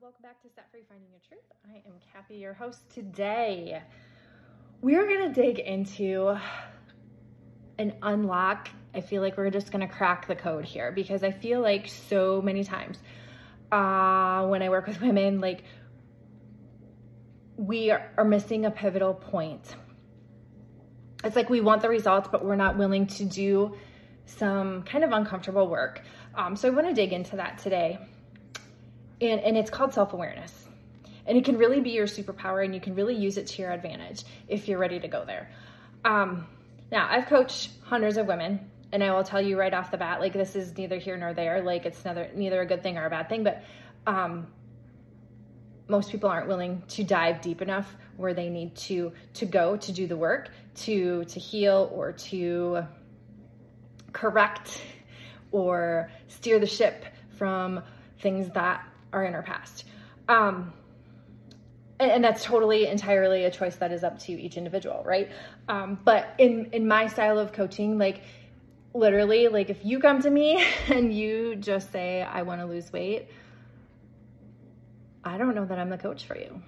welcome back to Set Free Finding Your Truth. I am Kathy, your host today. We are going to dig into an unlock. I feel like we're just going to crack the code here because I feel like so many times uh, when I work with women, like we are missing a pivotal point. It's like we want the results, but we're not willing to do some kind of uncomfortable work. Um, so I want to dig into that today and, and it's called self awareness. And it can really be your superpower, and you can really use it to your advantage if you're ready to go there. Um, now, I've coached hundreds of women, and I will tell you right off the bat, like this is neither here nor there. Like it's neither neither a good thing or a bad thing, but um, most people aren't willing to dive deep enough where they need to to go to do the work to to heal or to correct or steer the ship from things that are in our past. Um, and, and, that's totally entirely a choice that is up to each individual, right? Um, but in in my style of coaching, like literally, like if you come to me and you just say, "I want to lose weight," I don't know that I'm the coach for you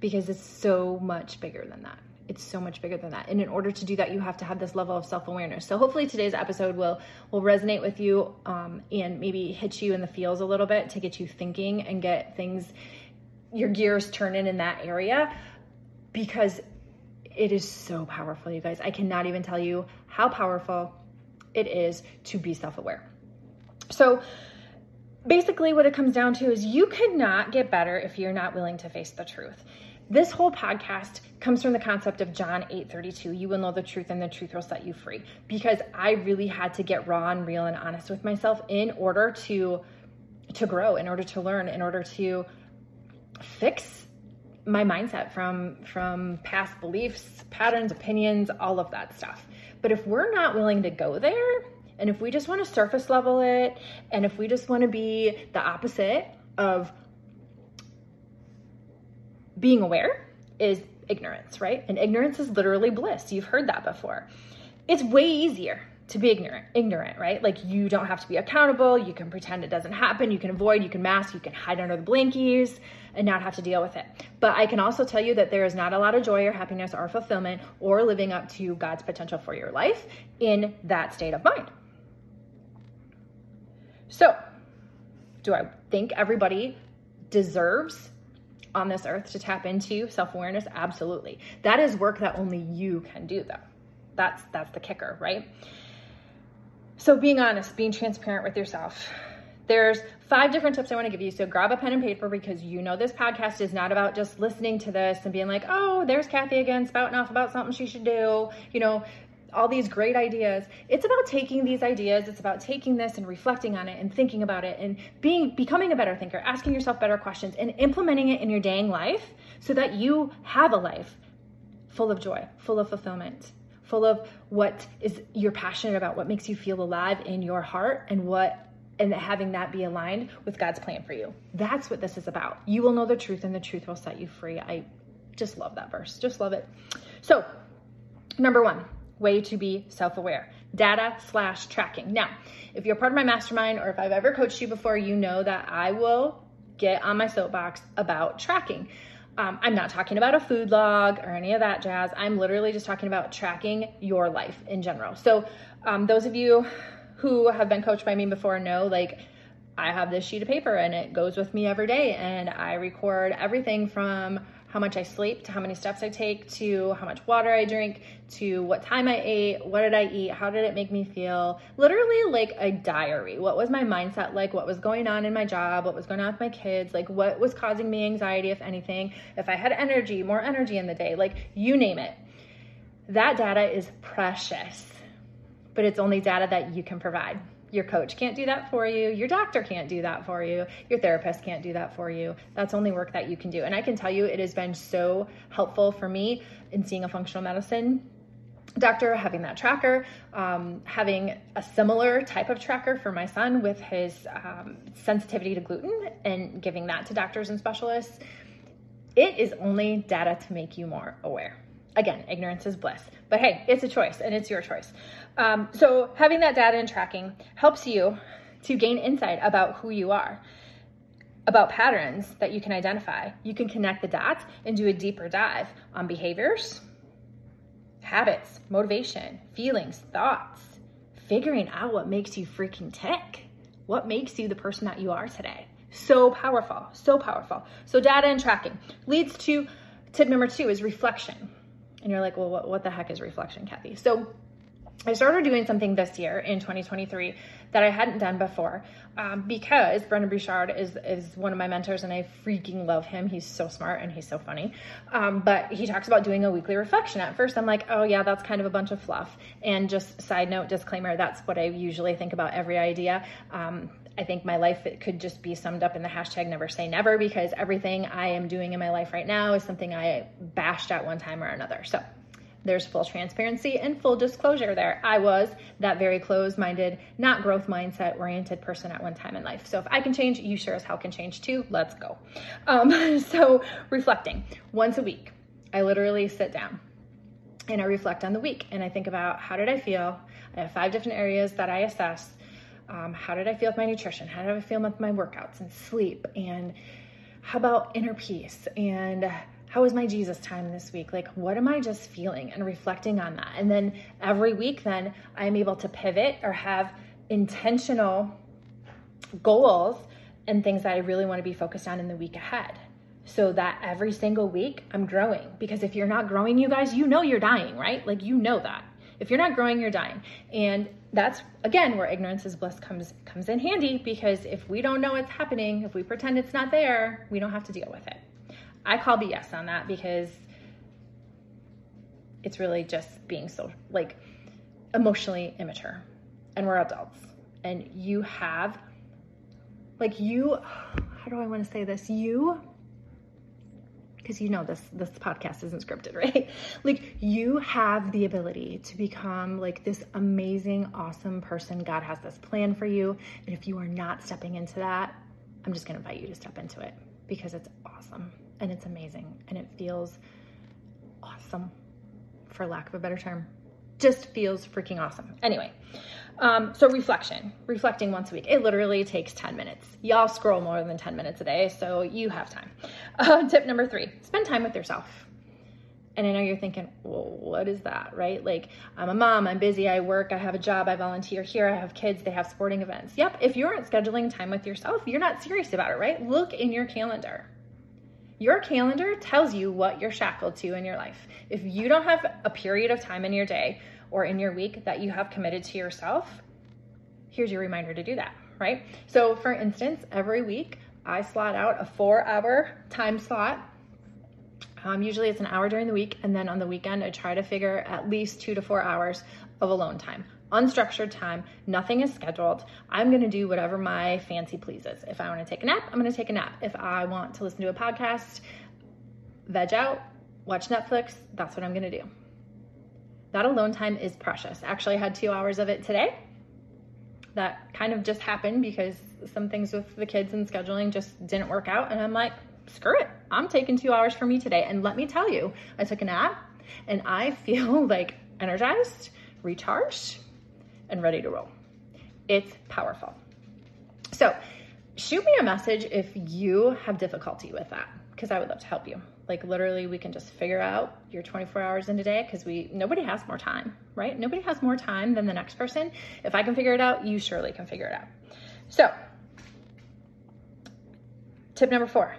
because it's so much bigger than that it's so much bigger than that. And in order to do that you have to have this level of self-awareness. So hopefully today's episode will will resonate with you um, and maybe hit you in the feels a little bit to get you thinking and get things your gears turning in that area because it is so powerful you guys. I cannot even tell you how powerful it is to be self-aware. So basically what it comes down to is you cannot get better if you're not willing to face the truth this whole podcast comes from the concept of John 8:32. You will know the truth and the truth will set you free. Because I really had to get raw and real and honest with myself in order to to grow, in order to learn, in order to fix my mindset from from past beliefs, patterns, opinions, all of that stuff. But if we're not willing to go there, and if we just want to surface level it, and if we just want to be the opposite of being aware is ignorance, right? And ignorance is literally bliss. You've heard that before. It's way easier to be ignorant, ignorant, right? Like you don't have to be accountable. You can pretend it doesn't happen. You can avoid, you can mask, you can hide under the blankies and not have to deal with it. But I can also tell you that there is not a lot of joy or happiness or fulfillment or living up to God's potential for your life in that state of mind. So, do I think everybody deserves on this earth to tap into self-awareness? Absolutely. That is work that only you can do though. That's that's the kicker right? So being honest being transparent with yourself. There's five different tips I want to give you. So grab a pen and paper because you know this podcast is not about just listening to this and being like, oh, there's Kathy again spouting off about something she should do. You know, all these great ideas. It's about taking these ideas, it's about taking this and reflecting on it and thinking about it and being becoming a better thinker, asking yourself better questions and implementing it in your dang life so that you have a life full of joy, full of fulfillment, full of what is you're passionate about, what makes you feel alive in your heart and what and having that be aligned with God's plan for you. That's what this is about. You will know the truth and the truth will set you free. I just love that verse. Just love it. So, number 1, way to be self-aware. Data slash tracking. Now if you're part of my mastermind or if i've ever coached you before you know that i will get on my soapbox about tracking. Um, i'm not talking about a food log or any of that jazz. I'm literally just talking about tracking your life in general. So um, those of you who have been coached by me before know like i have this sheet of paper and it goes with me every day and i record everything from how much I sleep, to how many steps I take, to how much water I drink, to what time I ate, what did I eat, how did it make me feel. Literally like a diary. What was my mindset like? What was going on in my job? What was going on with my kids? Like what was causing me anxiety, if anything? If I had energy, more energy in the day, like you name it. That data is precious, but it's only data that you can provide. Your coach can't do that for you. Your doctor can't do that for you. Your therapist can't do that for you. That's only work that you can do. And I can tell you, it has been so helpful for me in seeing a functional medicine doctor, having that tracker, um, having a similar type of tracker for my son with his um, sensitivity to gluten and giving that to doctors and specialists. It is only data to make you more aware. Again, ignorance is bliss. But hey, it's a choice and it's your choice. Um, so having that data and tracking helps you to gain insight about who you are. about patterns that you can identify. You can connect the dots and do a deeper dive on behaviors, habits, motivation, feelings, thoughts, figuring out what makes you freaking tick. What makes you the person that you are today? So powerful, so powerful. So, data and tracking leads to tip number two is reflection. And you're like, well, what, what the heck is reflection, Kathy? So, I started doing something this year in 2023 that I hadn't done before um, because Brendon Burchard is, is one of my mentors and I freaking love him. He's so smart and he's so funny. Um, but he talks about doing a weekly reflection. At first, I'm like, oh, yeah, that's kind of a bunch of fluff. And just side note, disclaimer, that's what I usually think about every idea. Um, I think my life it could just be summed up in the hashtag never say never because everything I am doing in my life right now is something I bashed at one time or another. So there's full transparency and full disclosure there. I was that very closed minded, not growth mindset oriented person at one time in life. So if I can change, you sure as hell can change too. Let's go. Um, so reflecting once a week, I literally sit down and I reflect on the week and I think about how did I feel? I have five different areas that I assess. Um, how did I feel with my nutrition? How did I feel with my workouts and sleep? And how about inner peace? And how was my Jesus time this week? Like, what am I just feeling and reflecting on that? And then every week, then I'm able to pivot or have intentional goals and things that I really want to be focused on in the week ahead. So that every single week I'm growing. Because if you're not growing, you guys, you know you're dying, right? Like, you know that. If you're not growing, you're dying. And that's again where ignorance is bliss comes comes in handy because if we don't know what's happening, if we pretend it's not there, we don't have to deal with it. I call BS on that because it's really just being so like emotionally immature. And we're adults. And you have like you how do I want to say this? You because you know this this podcast isn't scripted right like you have the ability to become like this amazing awesome person God has this plan for you and if you are not stepping into that I'm just going to invite you to step into it because it's awesome and it's amazing and it feels awesome, for lack of a better term. Just feels freaking awesome. Anyway, um, so reflection, reflecting once a week. It literally takes 10 minutes. Y'all scroll more than 10 minutes a day, so you have time. Uh, tip number three spend time with yourself. And I know you're thinking, well, what is that, right? Like, I'm a mom, I'm busy, I work, I have a job, I volunteer here, I have kids, they have sporting events. Yep, if you aren't scheduling time with yourself, you're not serious about it, right? Look in your calendar. Your calendar tells you what you're shackled to in your life. If you don't have a period of time in your day or in your week that you have committed to yourself, here's your reminder to do that, right? So, for instance, every week I slot out a four hour time slot. Um, usually it's an hour during the week, and then on the weekend, I try to figure at least two to four hours of alone time unstructured time. Nothing is scheduled. I'm going to do whatever my fancy pleases. If I want to take a nap, I'm going to take a nap. If I want to listen to a podcast, veg out, watch Netflix, that's what I'm going to do. That alone time is precious. Actually, I had two hours of it today. That kind of just happened because some things with the kids and scheduling just didn't work out. And I'm like, screw it. I'm taking two hours for me today. And let me tell you, I took a nap and I feel like energized, recharged, and ready to roll. It's powerful. So, shoot me a message if you have difficulty with that because I would love to help you. Like literally we can just figure out your 24 hours in a day because we nobody has more time, right? Nobody has more time than the next person. If I can figure it out, you surely can figure it out. So, tip number 4,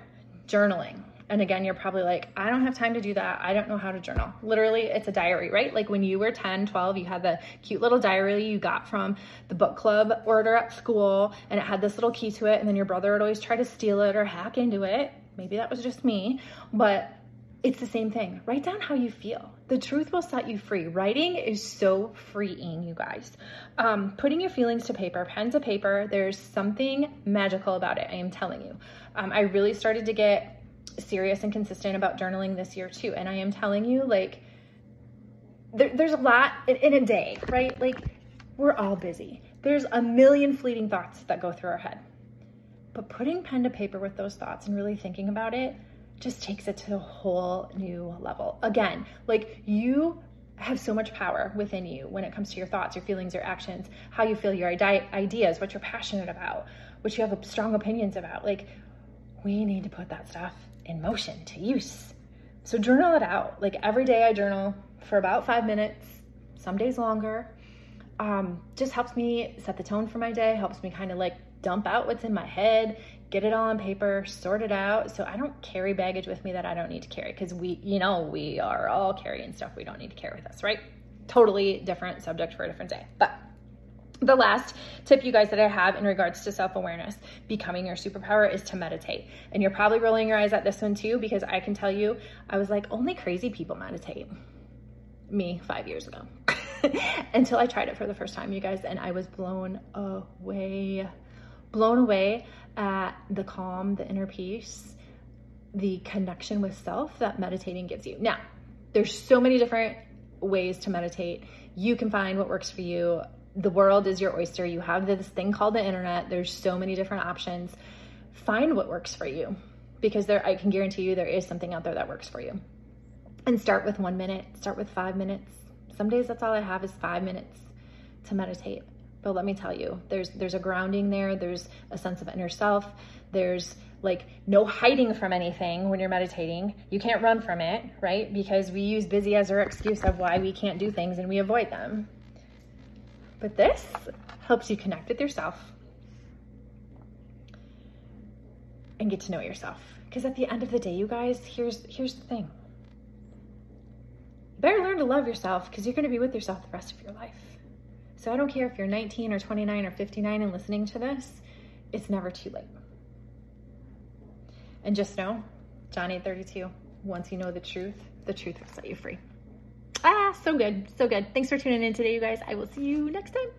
journaling. And again, you're probably like, I don't have time to do that. I don't know how to journal. Literally, it's a diary, right? Like when you were 10, 12, you had the cute little diary you got from the book club order at school, and it had this little key to it. And then your brother would always try to steal it or hack into it. Maybe that was just me, but it's the same thing. Write down how you feel. The truth will set you free. Writing is so freeing, you guys. Um, putting your feelings to paper, pen to paper, there's something magical about it. I am telling you. Um, I really started to get serious and consistent about journaling this year too. And I am telling you, like, there, there's a lot in, in a day, right? Like, we're all busy. There's a million fleeting thoughts that go through our head. But putting pen to paper with those thoughts and really thinking about it just takes it to a whole new level. Again, like you have so much power within you when it comes to your thoughts, your feelings, your actions, how you feel, your ideas, what you're passionate about, what you have strong opinions about. Like we need to put that stuff in motion to use. So journal it out. Like every day I journal for about five minutes, some days longer. Um, just helps me set the tone for my day, helps me kind of like dump out what's in my head, get it all on paper, sort it out. So I don't carry baggage with me that I don't need to carry because we, you know, we are all carrying stuff we don't need to carry with us, right? Totally different subject for a different day. But the last tip you guys that I have in regards to self-awareness, becoming your superpower is to meditate. And you're probably rolling your eyes at this one too, because I can tell you, I was like, only crazy people meditate. Me five years ago. Until I tried it for the first time, you guys, and I was blown away. Blown away at the calm, the inner peace, the connection with self that meditating gives you. Now, there's so many different ways to meditate. You can find what works for you the world is your oyster. You have this thing called the internet. There's so many different options. Find what works for you because there I can guarantee you there is something out there that works for you. And start with 1 minute, start with 5 minutes. Some days that's all I have is 5 minutes to meditate. But let me tell you, there's there's a grounding there, there's a sense of inner self, there's like no hiding from anything when you're meditating. You can't run from it, right? Because we use busy as our excuse of why we can't do things and we avoid them. But this helps you connect with yourself and get to know yourself. Because at the end of the day, you guys, here's here's the thing. You better learn to love yourself because you're going to be with yourself the rest of your life. So I don't care if you're 19 or 29 or 59 and listening to this, it's never too late. And just know, John 8:32, once you know the truth, the truth will set you free. Ah, so good. So good. Thanks for tuning in today, you guys. I will see you next time.